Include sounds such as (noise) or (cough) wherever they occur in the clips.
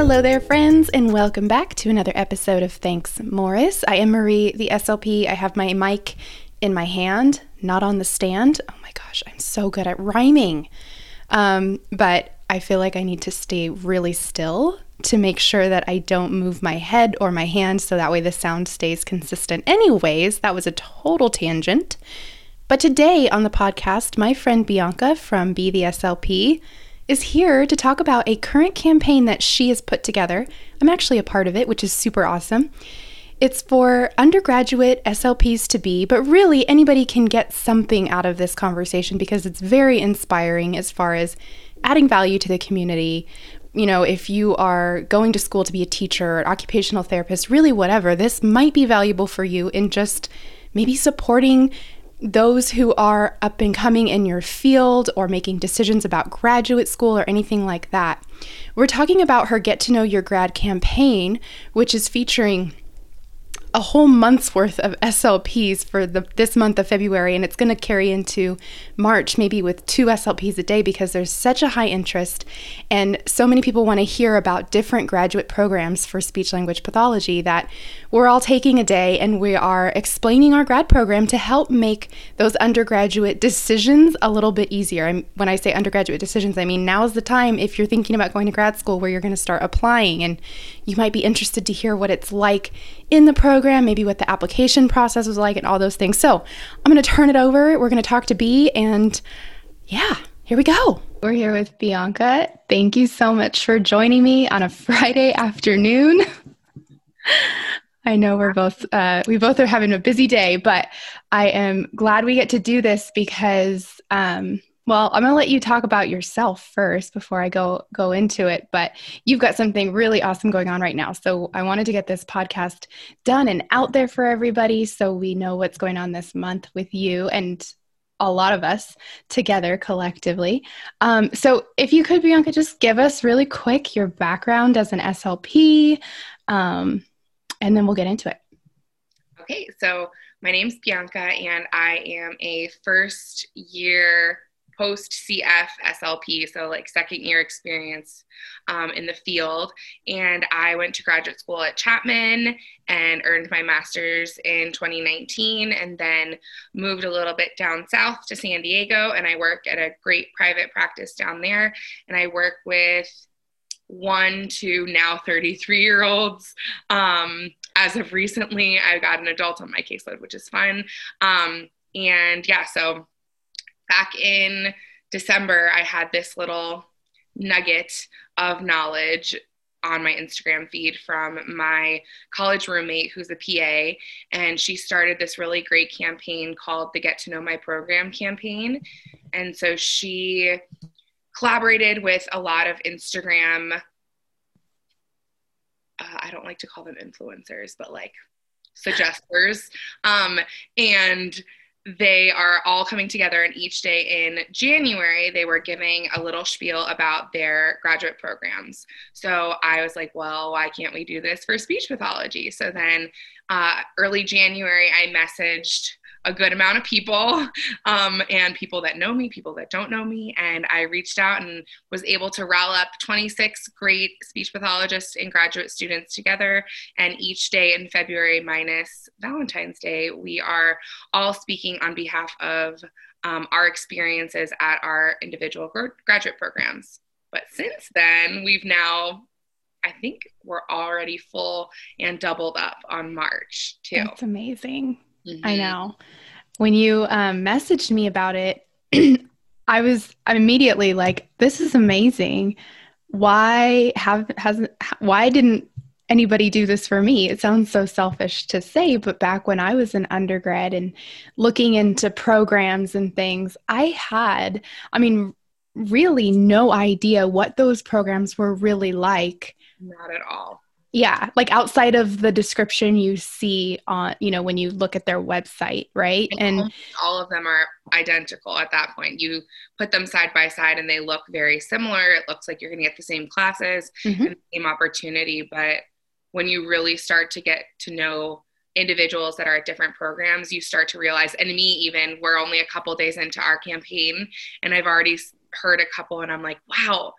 Hello there, friends, and welcome back to another episode of Thanks Morris. I am Marie, the SLP. I have my mic in my hand, not on the stand. Oh my gosh, I'm so good at rhyming. Um, but I feel like I need to stay really still to make sure that I don't move my head or my hand so that way the sound stays consistent. Anyways, that was a total tangent. But today on the podcast, my friend Bianca from Be the SLP is here to talk about a current campaign that she has put together. I'm actually a part of it, which is super awesome. It's for undergraduate SLPs to be, but really anybody can get something out of this conversation because it's very inspiring as far as adding value to the community. You know, if you are going to school to be a teacher, an occupational therapist, really whatever, this might be valuable for you in just maybe supporting those who are up and coming in your field or making decisions about graduate school or anything like that. We're talking about her Get to Know Your Grad campaign, which is featuring a whole month's worth of SLPs for the this month of February and it's going to carry into March maybe with two SLPs a day because there's such a high interest and so many people want to hear about different graduate programs for speech language pathology that we're all taking a day and we are explaining our grad program to help make those undergraduate decisions a little bit easier. And when I say undergraduate decisions, I mean now is the time if you're thinking about going to grad school where you're going to start applying and you might be interested to hear what it's like in the program, maybe what the application process was like and all those things. So, I'm going to turn it over. We're going to talk to B and yeah, here we go. We're here with Bianca. Thank you so much for joining me on a Friday (laughs) afternoon. I know we're both uh, we both are having a busy day, but I am glad we get to do this because um, well, I'm going to let you talk about yourself first before I go go into it, but you've got something really awesome going on right now. So I wanted to get this podcast done and out there for everybody so we know what's going on this month with you and a lot of us together collectively. Um, so if you could, Bianca, just give us really quick your background as an SLP, um, and then we'll get into it. Okay, so my name's Bianca, and I am a first year post CF SLP, so like second year experience um, in the field. And I went to graduate school at Chapman and earned my master's in 2019, and then moved a little bit down south to San Diego. And I work at a great private practice down there. And I work with one to now 33 year olds. Um, as of recently, I got an adult on my caseload, which is fun. Um, and yeah, so back in December, I had this little nugget of knowledge on my Instagram feed from my college roommate who's a PA. And she started this really great campaign called the Get to Know My Program campaign. And so she collaborated with a lot of Instagram, uh, I don't like to call them influencers, but like suggesters. Um, and they are all coming together and each day in january they were giving a little spiel about their graduate programs. So i was like well why can't we do this for speech pathology? So then uh, early january i messaged a good amount of people (laughs) um, and people that know me, people that don't know me. And I reached out and was able to rile up 26 great speech pathologists and graduate students together. And each day in February, minus Valentine's Day, we are all speaking on behalf of um, our experiences at our individual graduate programs. But since then, we've now I think we're already full and doubled up on March too. That's amazing. Mm-hmm. I know. When you um, messaged me about it, (clears throat) I was I'm immediately like, "This is amazing. Why have hasn't why didn't anybody do this for me?" It sounds so selfish to say, but back when I was an undergrad and looking into programs and things, I had, I mean, really no idea what those programs were really like. Not at all yeah like outside of the description you see on you know when you look at their website right? And, and all of them are identical at that point. You put them side by side and they look very similar. It looks like you're going to get the same classes mm-hmm. and the same opportunity but when you really start to get to know individuals that are at different programs you start to realize and me even we're only a couple days into our campaign and i've already heard a couple and i'm like wow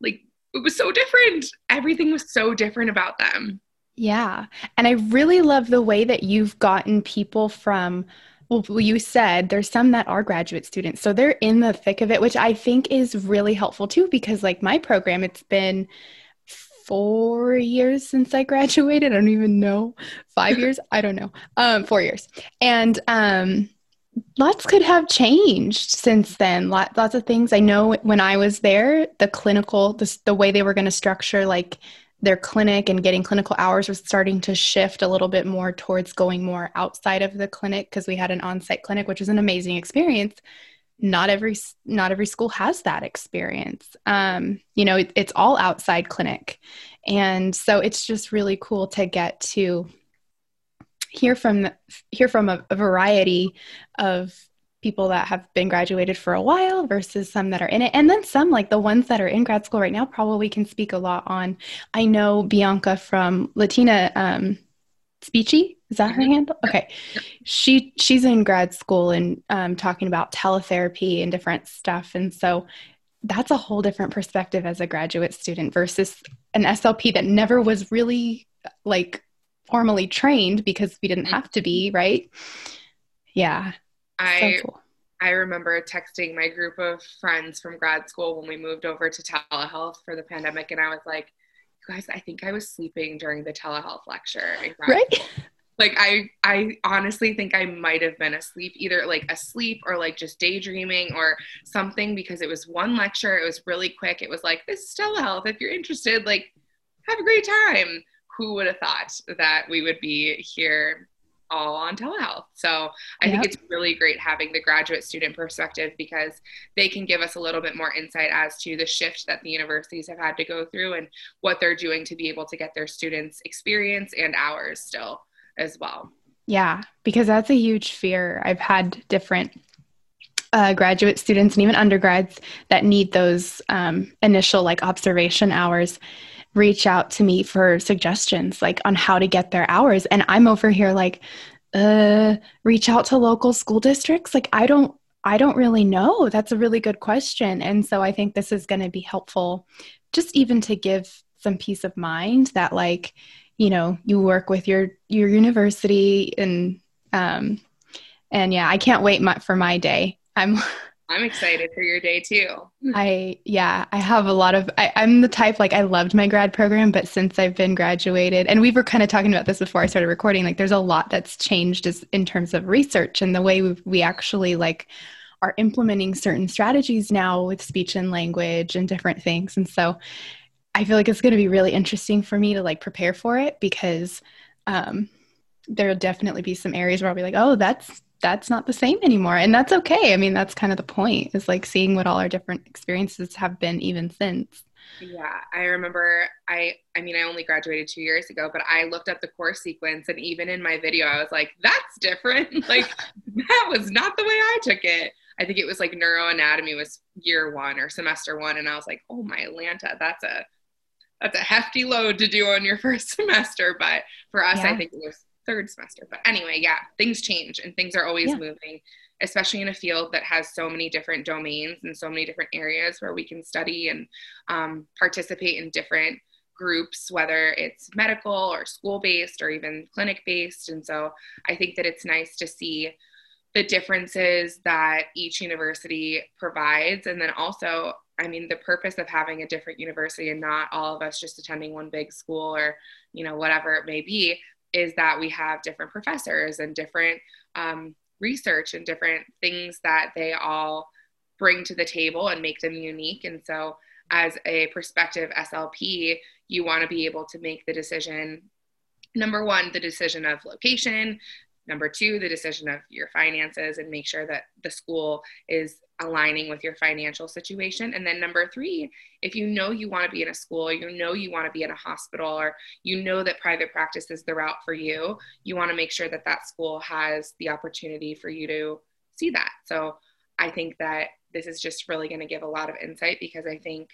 like it was so different. Everything was so different about them. Yeah. And I really love the way that you've gotten people from, well, you said there's some that are graduate students. So they're in the thick of it, which I think is really helpful too, because like my program, it's been four years since I graduated. I don't even know. Five (laughs) years? I don't know. Um, four years. And um, lots could have changed since then. Lots of things. I know when I was there, the clinical, the, the way they were going to structure like their clinic and getting clinical hours was starting to shift a little bit more towards going more outside of the clinic because we had an on-site clinic which was an amazing experience not every not every school has that experience um, you know it, it's all outside clinic and so it's just really cool to get to hear from hear from a, a variety of people that have been graduated for a while versus some that are in it. And then some, like the ones that are in grad school right now, probably can speak a lot on. I know Bianca from Latina um, Speechy. Is that her mm-hmm. handle? Okay. She she's in grad school and um, talking about teletherapy and different stuff. And so that's a whole different perspective as a graduate student versus an SLP that never was really like formally trained because we didn't mm-hmm. have to be, right? Yeah. I so cool. I remember texting my group of friends from grad school when we moved over to telehealth for the pandemic, and I was like, "You guys, I think I was sleeping during the telehealth lecture." right. Like I, I honestly think I might have been asleep, either like asleep or like just daydreaming or something, because it was one lecture. It was really quick. It was like, "This is telehealth. If you're interested, like, have a great time." Who would have thought that we would be here all on telehealth. So I yep. think it's really great having the graduate student perspective because they can give us a little bit more insight as to the shift that the universities have had to go through and what they're doing to be able to get their students experience and hours still as well. Yeah, because that's a huge fear. I've had different uh, graduate students and even undergrads that need those um, initial like observation hours reach out to me for suggestions like on how to get their hours. And i'm over here like uh reach out to local school districts? Like i don't i don't really know. That's a really good question. And so i think this is going to be helpful just even to give some peace of mind that like you know you work with your your university and um and yeah i can't wait my, for my day. I'm I'm excited for your day too. (laughs) I yeah, I have a lot of I, am the type like I loved my grad program, but since I've been graduated and we were kind of talking about this before I started recording, like there's a lot that's changed as in terms of research and the way we we actually like are implementing certain strategies now with speech and language and different things. And so I feel like it's going to be really interesting for me to like prepare for it because um, there'll definitely be some areas where I'll be like, oh, that's that's not the same anymore and that's okay. I mean that's kind of the point is like seeing what all our different experiences have been even since. Yeah i remember i i mean i only graduated two years ago but i looked up the course sequence and even in my video i was like that's different. (laughs) Like that was not the way i took it. I think it was like neuroanatomy was year one or semester one and i was like oh my atlanta that's a that's a hefty load to do on your (laughs) first semester. But for us yeah. i think it was third semester. But anyway, yeah, things change and things are always yeah. moving, especially in a field that has so many different domains and so many different areas where we can study and um, participate in different groups, whether it's medical or school based or even clinic based. And so I think that it's nice to see the differences that each university provides. And then also, I mean, the purpose of having a different university and not all of us just attending one big school or, you know, whatever it may be, is that we have different professors and different um, research and different things that they all bring to the table and make them unique. And so, as a prospective SLP, you want to be able to make the decision number one, the decision of location, Number two, the decision of your finances and make sure that the school is aligning with your financial situation. And then number three, if you know you want to be in a school, you know you want to be in a hospital, or you know that private practice is the route for you, you want to make sure that that school has the opportunity for you to see that. So I think that this is just really going to give a lot of insight because I think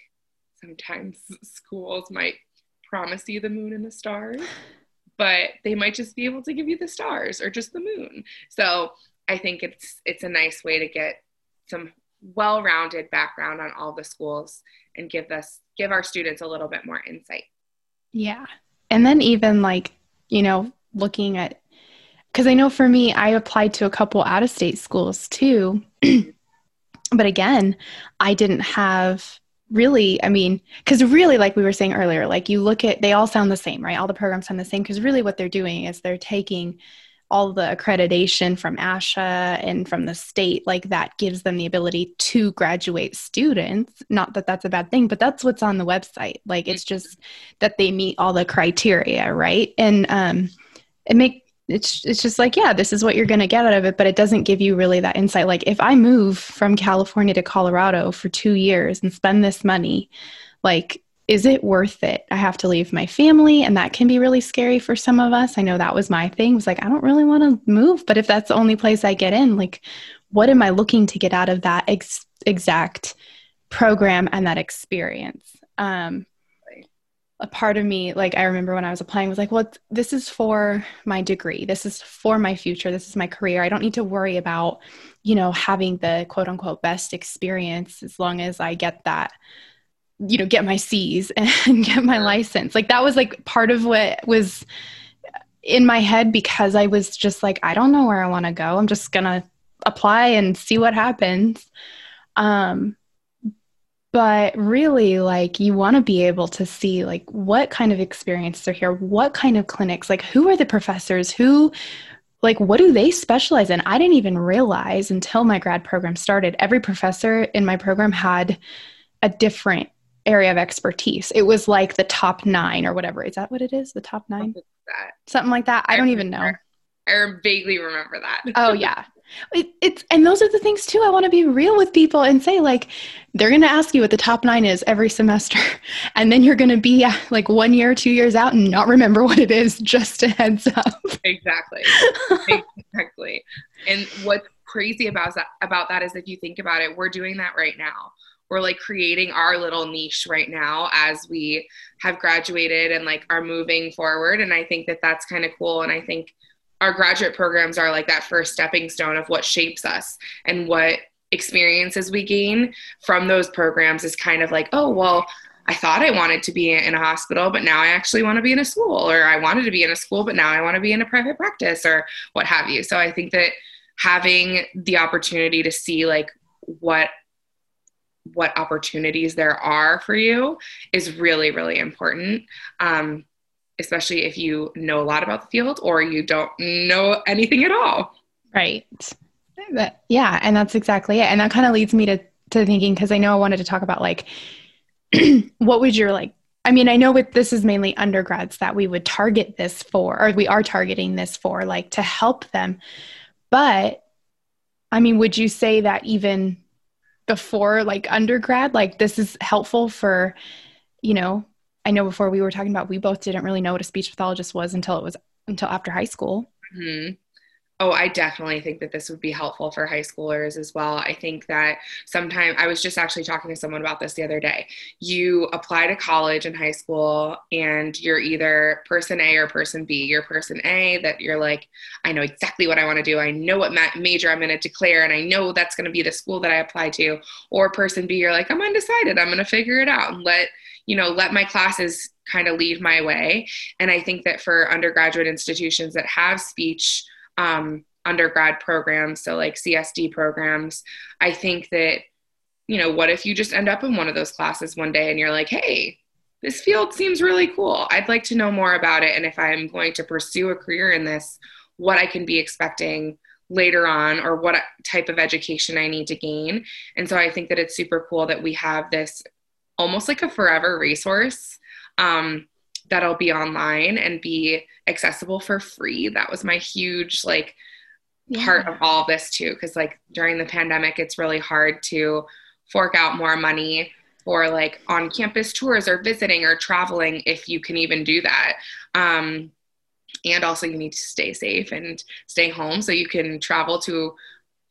sometimes (laughs) schools might promise you the moon and the stars but they might just be able to give you the stars or just the moon. So I think it's it's a nice way to get some well-rounded background on all the schools and give us give our students a little bit more insight. Yeah. And then even like, you know, looking at because I know for me, I applied to a couple out of state schools too. (clears throat) but again, I didn't have really, I mean, because really, like we were saying earlier, like you look at, they all sound the same, right? All the programs sound the same because really what they're doing is they're taking all the accreditation from ASHA and from the state, like that gives them the ability to graduate students. Not that that's a bad thing, but that's what's on the website. Like it's just that they meet all the criteria, right? And um, it make it's it's just like yeah this is what you're going to get out of it but it doesn't give you really that insight. Like if i move from california to colorado for 2 years and spend this money like is it worth it? I have to leave my family and that can be really scary for some of us. I know that was my thing. It was like i don't really want to move but if that's the only place i get in like what am i looking to get out of that ex- exact program and that experience? Um, a part of me like i remember when i was applying was like well this is for my degree. This is for my future. This is my career. I don't need to worry about you know having the quote unquote best experience as long as i get that you know get my c's (laughs) and get my license. Like that was like part of what was in my head because i was just like i don't know where i want to go. I'm just gonna apply and see what happens. Um but really like you want to be able to see like what kind of experience are here what kind of clinics like who are the professors who like what do they specialize in? I didn't even realize until my grad program started every professor in my program had a different area of expertise. It was like the top nine or whatever. Is that what it is? The top nine? something like that. I don't even know i vaguely remember that (laughs) oh yeah it, it's and those are the things too. I want to be real with people and say like they're going to ask you what the top nine is every semester, (laughs) and then you're going to be uh, like one year, two years out, and not remember what it is. (laughs) Just a heads up. Exactly. exactly. And what's crazy about that about that is if you think about it, we're doing that right now. We're like creating our little niche right now as we have graduated and like are moving forward. And I think that that's kind of cool. And I think our graduate programs are like that first stepping stone of what shapes us and what experiences we gain from those programs is kind of like, oh, well, I thought I wanted to be in a hospital, but now I actually want to be in a school, or I wanted to be in a school, but now I want to be in a private practice, or what have you. So I think that having the opportunity to see like what what opportunities there are for you is really really important um, especially if you know a lot about the field or you don't know anything at all. Right. But, yeah, and that's exactly it. And that kind of leads me to to thinking because I know I wanted to talk about like (clears throat) what would your like I mean, I know with this is mainly undergrads that we would target this for, or we are targeting this for, like to help them. But I mean, would you say that even before like undergrad, like this is helpful for, you know, I know before we were talking about, we both didn't really know what a speech pathologist was until it was until after high school. Mm-hmm. Oh, I definitely think that this would be helpful for high schoolers as well. I think that sometimes I was just actually talking to someone about this the other day. You apply to college in high school and you're either person A or person B. You're person A that you're like, I know exactly what I want to do. I know what ma- major I'm going to declare and I know that's going to be the school that I apply to. Or person B, you're like, I'm undecided. I'm going to figure it out and let you know let my classes kind of lead my way and i think that for undergraduate institutions that have speech um, undergrad programs so like csd programs i think that you know what if you just end up in one of those classes one day and you're like hey this field seems really cool i'd like to know more about it and if i'm going to pursue a career in this what i can be expecting later on or what type of education I need to gain. And so I think that it's super cool that we have this almost like a forever resource um, that'll be online and be accessible for free. That was my huge like yeah. part of all of this too, because like during the pandemic, it's really hard to fork out more money for like on campus tours or visiting or traveling if you can even do that. Um, and also, you need to stay safe and stay home so you can travel to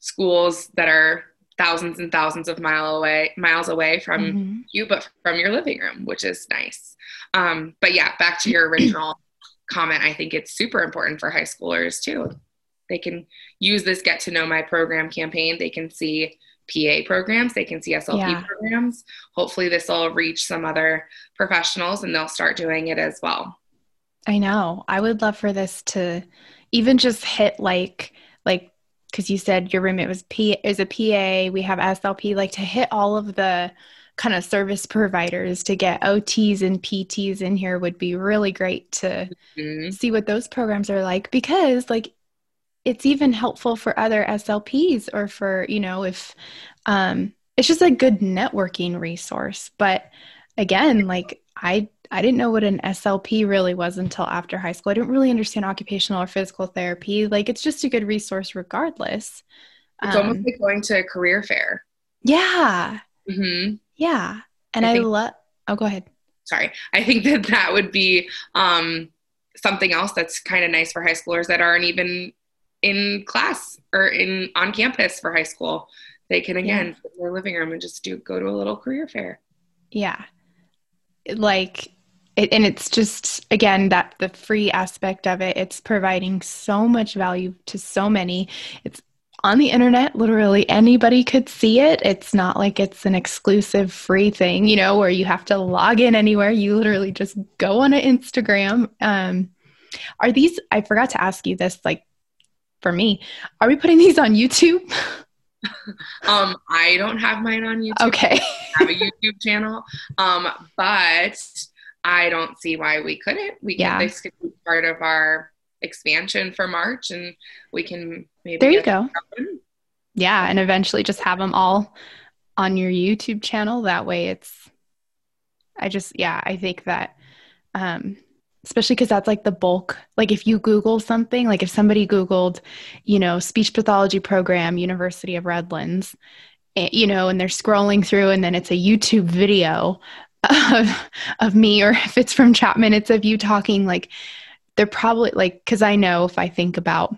schools that are thousands and thousands of mile away miles away from mm-hmm. you but from your living room which is nice um, but yeah back to your original (clears throat) comment i think it's super important for high schoolers too they can use this get to know my program campaign they can see PA programs, they can see SLP Yeah. programs. Hopefully, this will reach some other professionals and they'll start doing it as well. I know. I would love for this to even just hit like like because you said your roommate was P is a PA. We have SLP. Like to hit all of the kind of service providers to get OTs and PTs in here would be really great to Mhm. see what those programs are like because like it's even helpful for other SLPs or for you know if um it's just a good networking resource but again like I I didn't know what an SLP really was until after high school. I didn't really understand occupational or physical therapy. Like it's just a good resource regardless. It's Um, almost like going to a career fair. yeah. hmm Yeah. And I I, think- love Oh, go ahead. Sorry, I think that that would be um, something else that's kind of nice for high schoolers that aren't even in class or in on campus for high school. They can again sit in their living room and just do go to a little career fair. Yeah. Like it, and it's just again that the free aspect of it, it's providing so much value to so many. It's on the internet, literally anybody could see it. It's not like it's an exclusive free thing, you know, where you have to log in anywhere. You literally just go on an Instagram. Um are these I forgot to ask you this like for me, are we putting these on YouTube? (laughs) Um, I don't have mine on YouTube. Okay. I have a YouTube channel, um, but I don't see why we couldn't. We can, Yeah. this could be part of our expansion for March, and we can maybe. There you go. Yeah, and eventually just have them all on your YouTube channel. That way it's I just yeah, I think that um especially cuz that's like the bulk. Like if you google something, like if somebody googled, you know, speech pathology program University of Redlands, eh, you know, and they're scrolling through and then it's a YouTube video of, of me or if it's from Chapman, it's of you talking like they're probably like cuz I know if I think about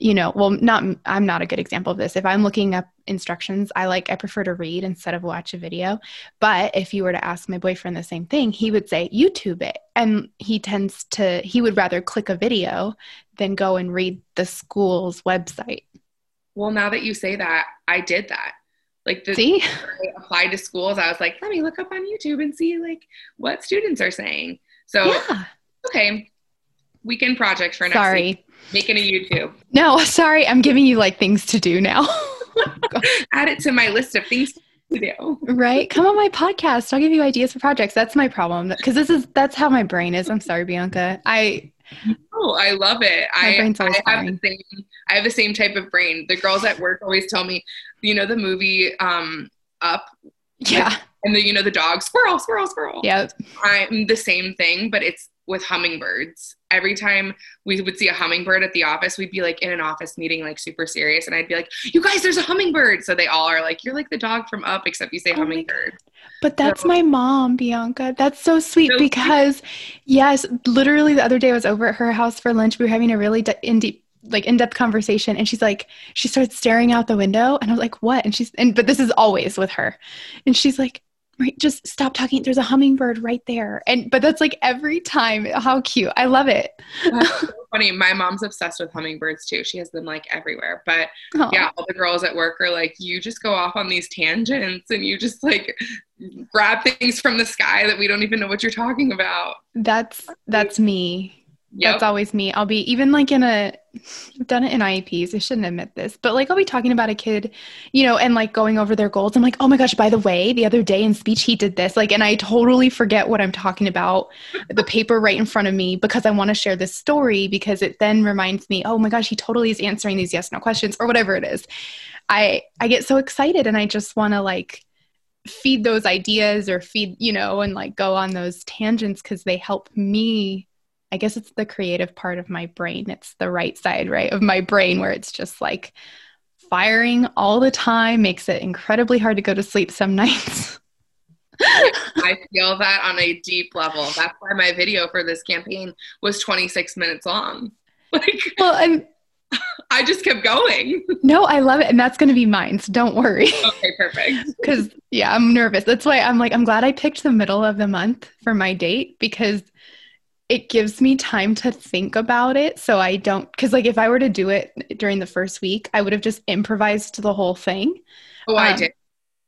you know, well, not I'm not a good example of this. If I'm looking up instructions, I like I prefer to read instead of watch a video. But if you were to ask my boyfriend the same thing, he would say YouTube it, and he tends to he would rather click a video than go and read the school's website. Well, now that you say that, I did that. Like the See, I applied to schools, I was like, let me look up on YouTube and see like what students are saying. So yeah. okay, weekend project for next Sorry, week. Making a YouTube. no, sorry. I'm giving you like things to do now. (laughs) Add it to my list of things to do. right? Come on my podcast. I'll give you ideas for projects. That's my problem because this is that's how my brain is. I'm sorry, Bianca. I Oh, I love it. My I, brain's always I have the same. I have the same type of brain. The girls at work always tell me, you know, the movie um, Up, yeah and the you know the dog squirrel, squirrel, squirrel. yeah I'm the same thing, but it's with hummingbirds. Every time we would see a hummingbird at the office, we'd be like in an office meeting, like super serious, and I'd be like, "You guys, there's a hummingbird!" So they all are like, "You're like the dog from Up, except you say Oh hummingbird." But that's So- my mom, Bianca. That's so sweet So sweet. because, yes, literally the other day I was over at her house for lunch. We were having a really de- in deep, like in depth conversation, and she's like, she starts staring out the window, and I was like, what? And she's, and but this is always with her, and she's like, right, just stop talking. There's a hummingbird right there, and but that's like every time. How cute! I love it. (laughs) So funny. My mom's obsessed with hummingbirds too. She has them like everywhere. But Aw. yeah, all the girls at work are like, you just go off on these tangents and you just like grab things from the sky that we don't even know what you're talking about. That's that's me. Yep. That's always me. I'll be even like in a I've done it in IEPs. I shouldn't admit this, but like I'll be talking about a kid, you know, and like going over their goals. I'm like, oh my gosh, by the way, the other day in speech he did this. Like, and I totally forget what I'm talking about, the (laughs) paper right in front of me because I want to share this story because it then reminds me, oh my gosh, he totally is answering these yes no questions or whatever it is. I I get so excited and I just want to like feed those ideas or feed, you know, and like go on those tangents because they help me I guess it's the creative part of my brain. It's the right side, right, of my brain where it's just like firing all the time makes it incredibly hard to go to sleep some (laughs) nights. I feel that on a deep level. That's why my video for this campaign was 26 minutes long. (laughs) Like well, and I just kept going. (laughs) no, I love it. And that's going to be mine. So don't worry. Okay, perfect. Because, yeah, I'm nervous. That's why I'm like, I'm glad I picked the middle of the month for my date because it gives me time to think about it so I don't cuz like if I were to do it during the first week, I would have just improvised the whole thing. Oh, I um, did.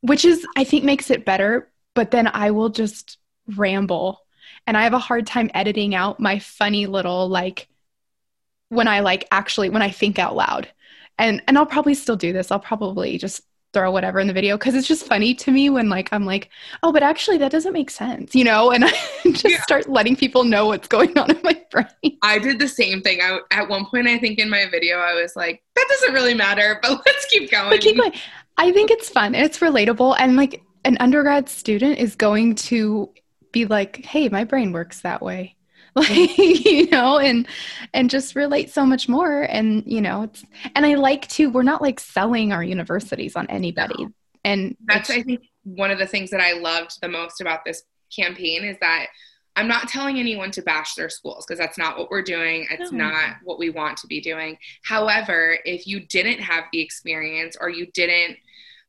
Which is I think makes it better, but then I will just ramble and I have a hard time editing out my funny little like when I like actually when I think out loud. And and I'll probably still do this. I'll probably just throw whatever in the video because it's just funny to me when like I'm like, oh, but actually that doesn't make sense, you know, and (laughs) I just yeah. start letting people know what's going on in my (laughs) brain. I did the same thing. I at one point I think in my video I was like, that doesn't really matter, but (laughs) let's keep going. But keep going. I think it's fun. It's relatable and like an undergrad student is going to be like, hey, my brain works that way. Like (laughs) you know and and just relate so much more and you know it's and i like to we're not like selling our universities on anybody no. and that's i think one of the things that i loved the most about this campaign is that i'm not telling anyone to bash their schools because that's not what we're doing it's no. not what we want to be doing however if you didn't have the experience or you didn't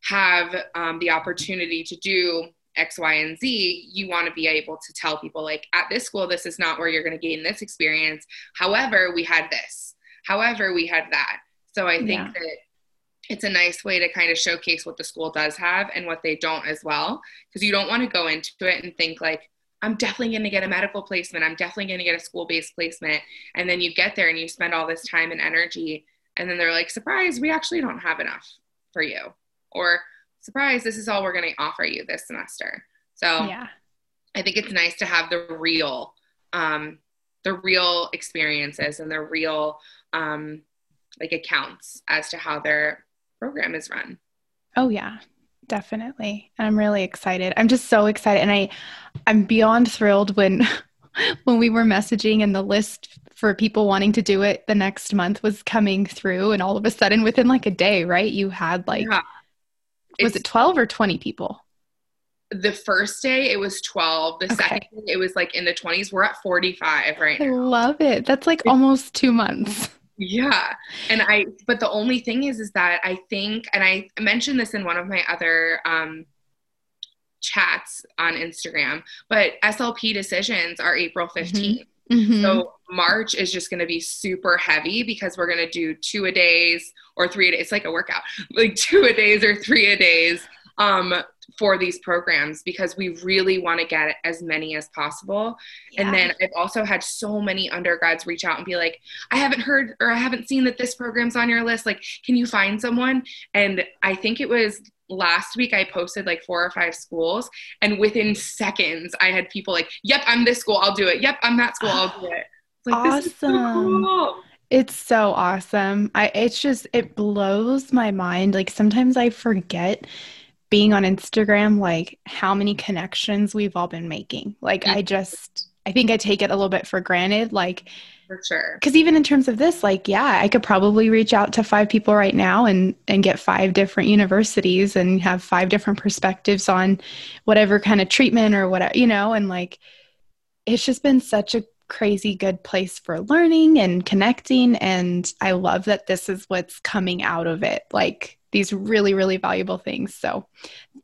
have um, the opportunity to do X, Y, and Z, you want to be able to tell people, like, at this school, this is not where you're going to gain this experience. However, we had this. However, we had that. So I think yeah. that it's a nice way to kind of showcase what the school does have and what they don't as well. Because you don't want to go into it and think, like, I'm definitely going to get a medical placement. I'm definitely going to get a school based placement. And then you get there and you spend all this time and energy. And then they're like, surprise, we actually don't have enough for you. Or, surprise, this is all we're going to offer you this semester. So yeah. I think it's nice to have the real, um, the real experiences and the real um, like accounts as to how their program is run. Oh yeah, definitely. And I'm really excited. I'm just so excited, and I, I'm beyond thrilled when, (laughs) when we were messaging and the list for people wanting to do it the next month was coming through, and all of a sudden, within like a day, right, you had like. Yeah was it 12 or 20 people? The first day it was 12. The okay. second day it was like in the 20s. We're at 45 right now. I love it. That's like almost two months. (laughs) Yeah. And I, but the only thing is, is that I think, and I mentioned this in one of my other um, chats on Instagram, but SLP decisions are April 15th. Mm-hmm. Mm-hmm. So March is just going to be super heavy because we're going to do two a days or three a days. It's like a workout, (laughs) like two a days or three a days um, for these programs because we really want to get as many as possible. Yeah. And then I've also had so many undergrads reach out and be like, I haven't heard or I haven't seen that this program's on your list. Like, can you find someone? And I think it was last week I posted like four or five schools, and within seconds I had people like, "Yep, I'm this school, I'll do it. Yep, I'm that school, I'll do it." Like, awesome. So cool. It's so awesome. I it's just it blows my mind. Like sometimes I forget being on Instagram like how many connections we've all been making. Like I just I think I take it a little bit for granted like for sure. Because even in terms of this, like, yeah, I could probably reach out to five people right now and and get five different universities and have five different perspectives on whatever kind of treatment or whatever, you know, and like, it's just been such a crazy good place for learning and connecting, and I love that this is what's coming out of it. Like, these really really valuable things. So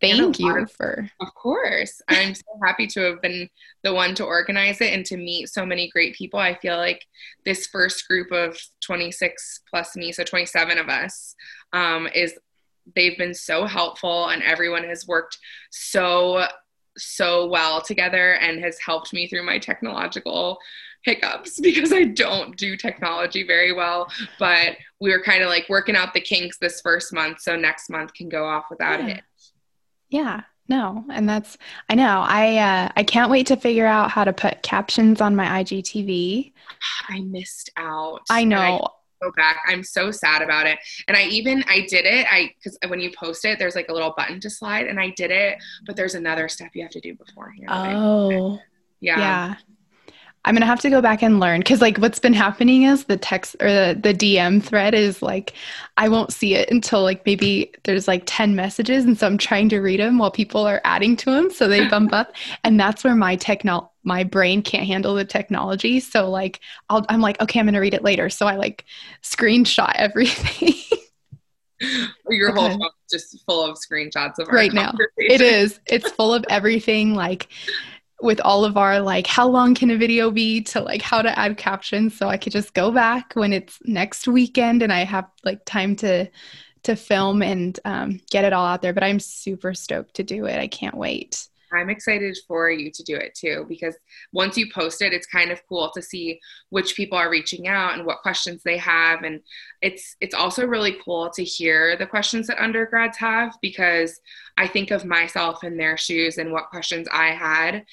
thank you of, for of course. I'm so happy to have been the one to organize it and to meet so many great people. I feel like this first group of 26 plus me so 27 of us um, is they've been so helpful and everyone has worked so so well together and has helped me through my technological hiccups (laughs) because I don't do technology very well. But we were kind of like working out the kinks this first month, so next month can go off without yeah. it. Yeah. No, and that's I know. I uh I can't wait to figure out how to put captions on my IGTV. (sighs) I missed out. I know. Go back. I'm so sad about it. And I even I did it. I because when you post it, there's like a little button to slide, and I did it. But there's another step you have to do beforehand. Oh, yeah. Yeah. I'm gonna have to go back and learn because like what's been happening is the text or the, the DM thread is like I won't see it until like maybe there's like 10 messages and so I'm trying to read them while people are adding to them so they bump up (laughs) and that's where my techno my brain can't handle the technology so like I'll, I'm like okay I'm gonna read it later so I like screenshot everything. (laughs) Your whole phone is just full of screenshots of right now. It is. It's full of everything like with all of our like how long can a video be to like how to add captions so I could just go back when it's next weekend and I have like time to to film and um, get it all out there. But I'm super stoked to do it. I can't wait. I'm excited for you to do it too because once you post it, it's kind of cool to see which people are reaching out and what questions they have, and it's it's also really cool to hear the questions that undergrads have because I think of myself in their shoes and what questions I had,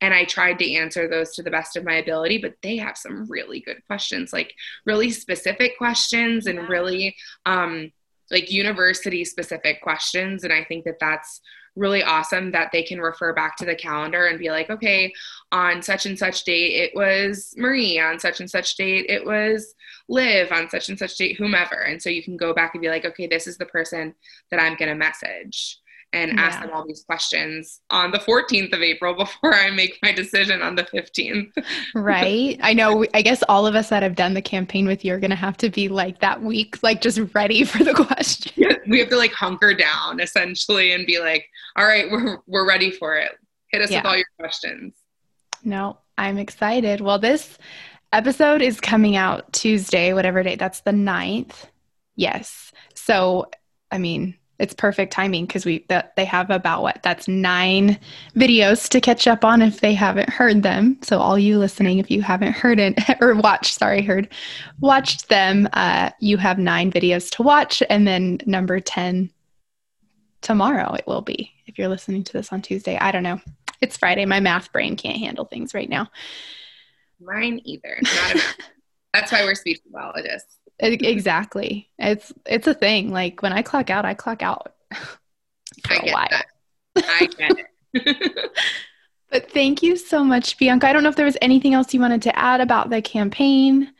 and I tried to answer those to the best of my ability, but they have some really good questions, like really specific questions and really um, like university specific questions, and I think that that's really awesome that they can refer back to the calendar and be like, okay, on such and such date, it was Marie. On such and such date, it was Liv. On such and such date, whomever. And so you can go back and be like, okay, this is the person that I'm going to message and yeah. ask them all these questions on the 14th of April (laughs) before I make my decision on the 15th. right. I know. I guess all of us that have done the campaign with you are going to have to be like that week, like just ready (laughs) for the question. Yeah, we have to like hunker down essentially and be like, all right, we're, we're ready for it. Hit us yeah. with all your questions. No, I'm excited. Well, this episode is coming out Tuesday, whatever date. That's the 9th. Yes. So, I mean, it's perfect timing because we that they have about what that's nine videos to catch up on if they haven't heard them. So all you listening if you haven't heard it (laughs) or watched sorry heard watched them uh, you have nine videos to watch and then number 10 tomorrow it will be if you're listening to this on tuesday. I don't know. It's friday. My math brain can't handle things right now. Mine either. (laughs) That's why we're speech pathologists (laughs) exactly. It's it's a thing. Like when I clock out, I clock out (laughs) for a while. That. I get it. (laughs) but thank you so much, Bianca. I don't know if there was anything else you wanted to add about the campaign.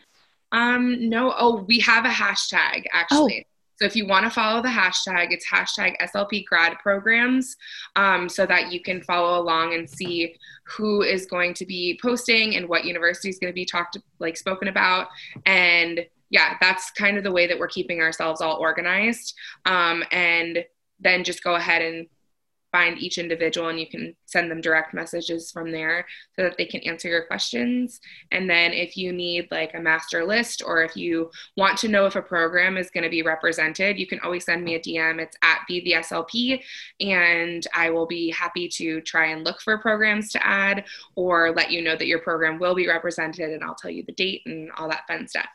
Um, no. Oh, we have a hashtag actually. Oh. So if you want to follow the hashtag, it's hashtag SLP grad programs um, so that you can follow along and see who is going to be posting and what university is going to be talked like spoken about and yeah, that's kind of the way that we're keeping ourselves all organized. Um, and then just go ahead and find each individual and you can send them direct messages from there so that they can answer your questions. And then if you need like a master list or if you want to know if a program is going to be represented, you can always send me a DM. It's at BVSLP and I will be happy to try and look for programs to add or let you know that your program will be represented and I'll tell you the date and all that fun stuff.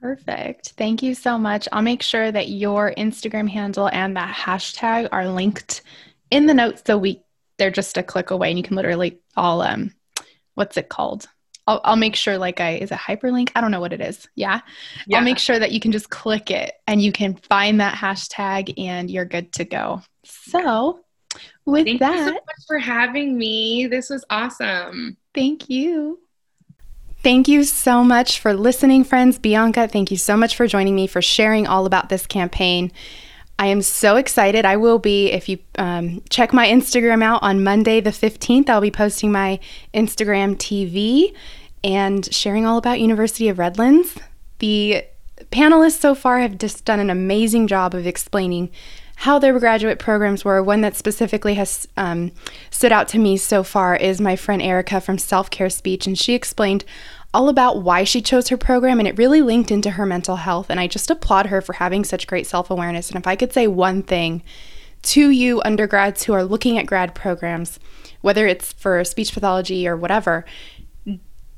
Perfect. Thank you so much. I'll make sure that your Instagram handle and that hashtag are linked in the notes so we they're just a click away and you can literally all um what's it called? I'll, I'll make sure like I is it hyperlink? I don't know what it is. Yeah? yeah. I'll make sure that you can just click it and you can find that hashtag and you're good to go. So with Thank that, you so much for having me. This was awesome. Thank you. Thank you so much for listening, friends. Bianca, thank you so much for joining me, for sharing all about this campaign. I am so excited. I will be, if you um, check my Instagram out on Monday, the 15th, I'll be posting my Instagram TV and sharing all about University of Redlands. The panelists so far have just done an amazing job of explaining how their graduate programs were. One that specifically has um, stood out to me so far is my friend Erica from Self Care Speech, and she explained all about why she chose her program, and it really linked into her mental health. And I just applaud her for having such great self awareness. And if I could say one thing to you, undergrads who are looking at grad programs, whether it's for speech pathology or whatever,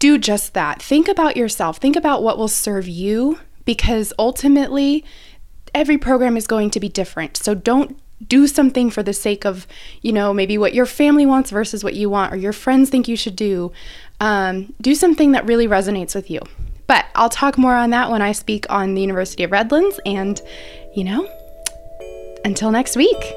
do just that. Think about yourself, think about what will serve you, because ultimately, every program is going to be different. So don't do something for the sake of, you know, maybe what your family wants versus what you want or your friends think you should do. Um, do something that really resonates with you. But I'll talk more on that when I speak on the University of Redlands. And, you know, until next week.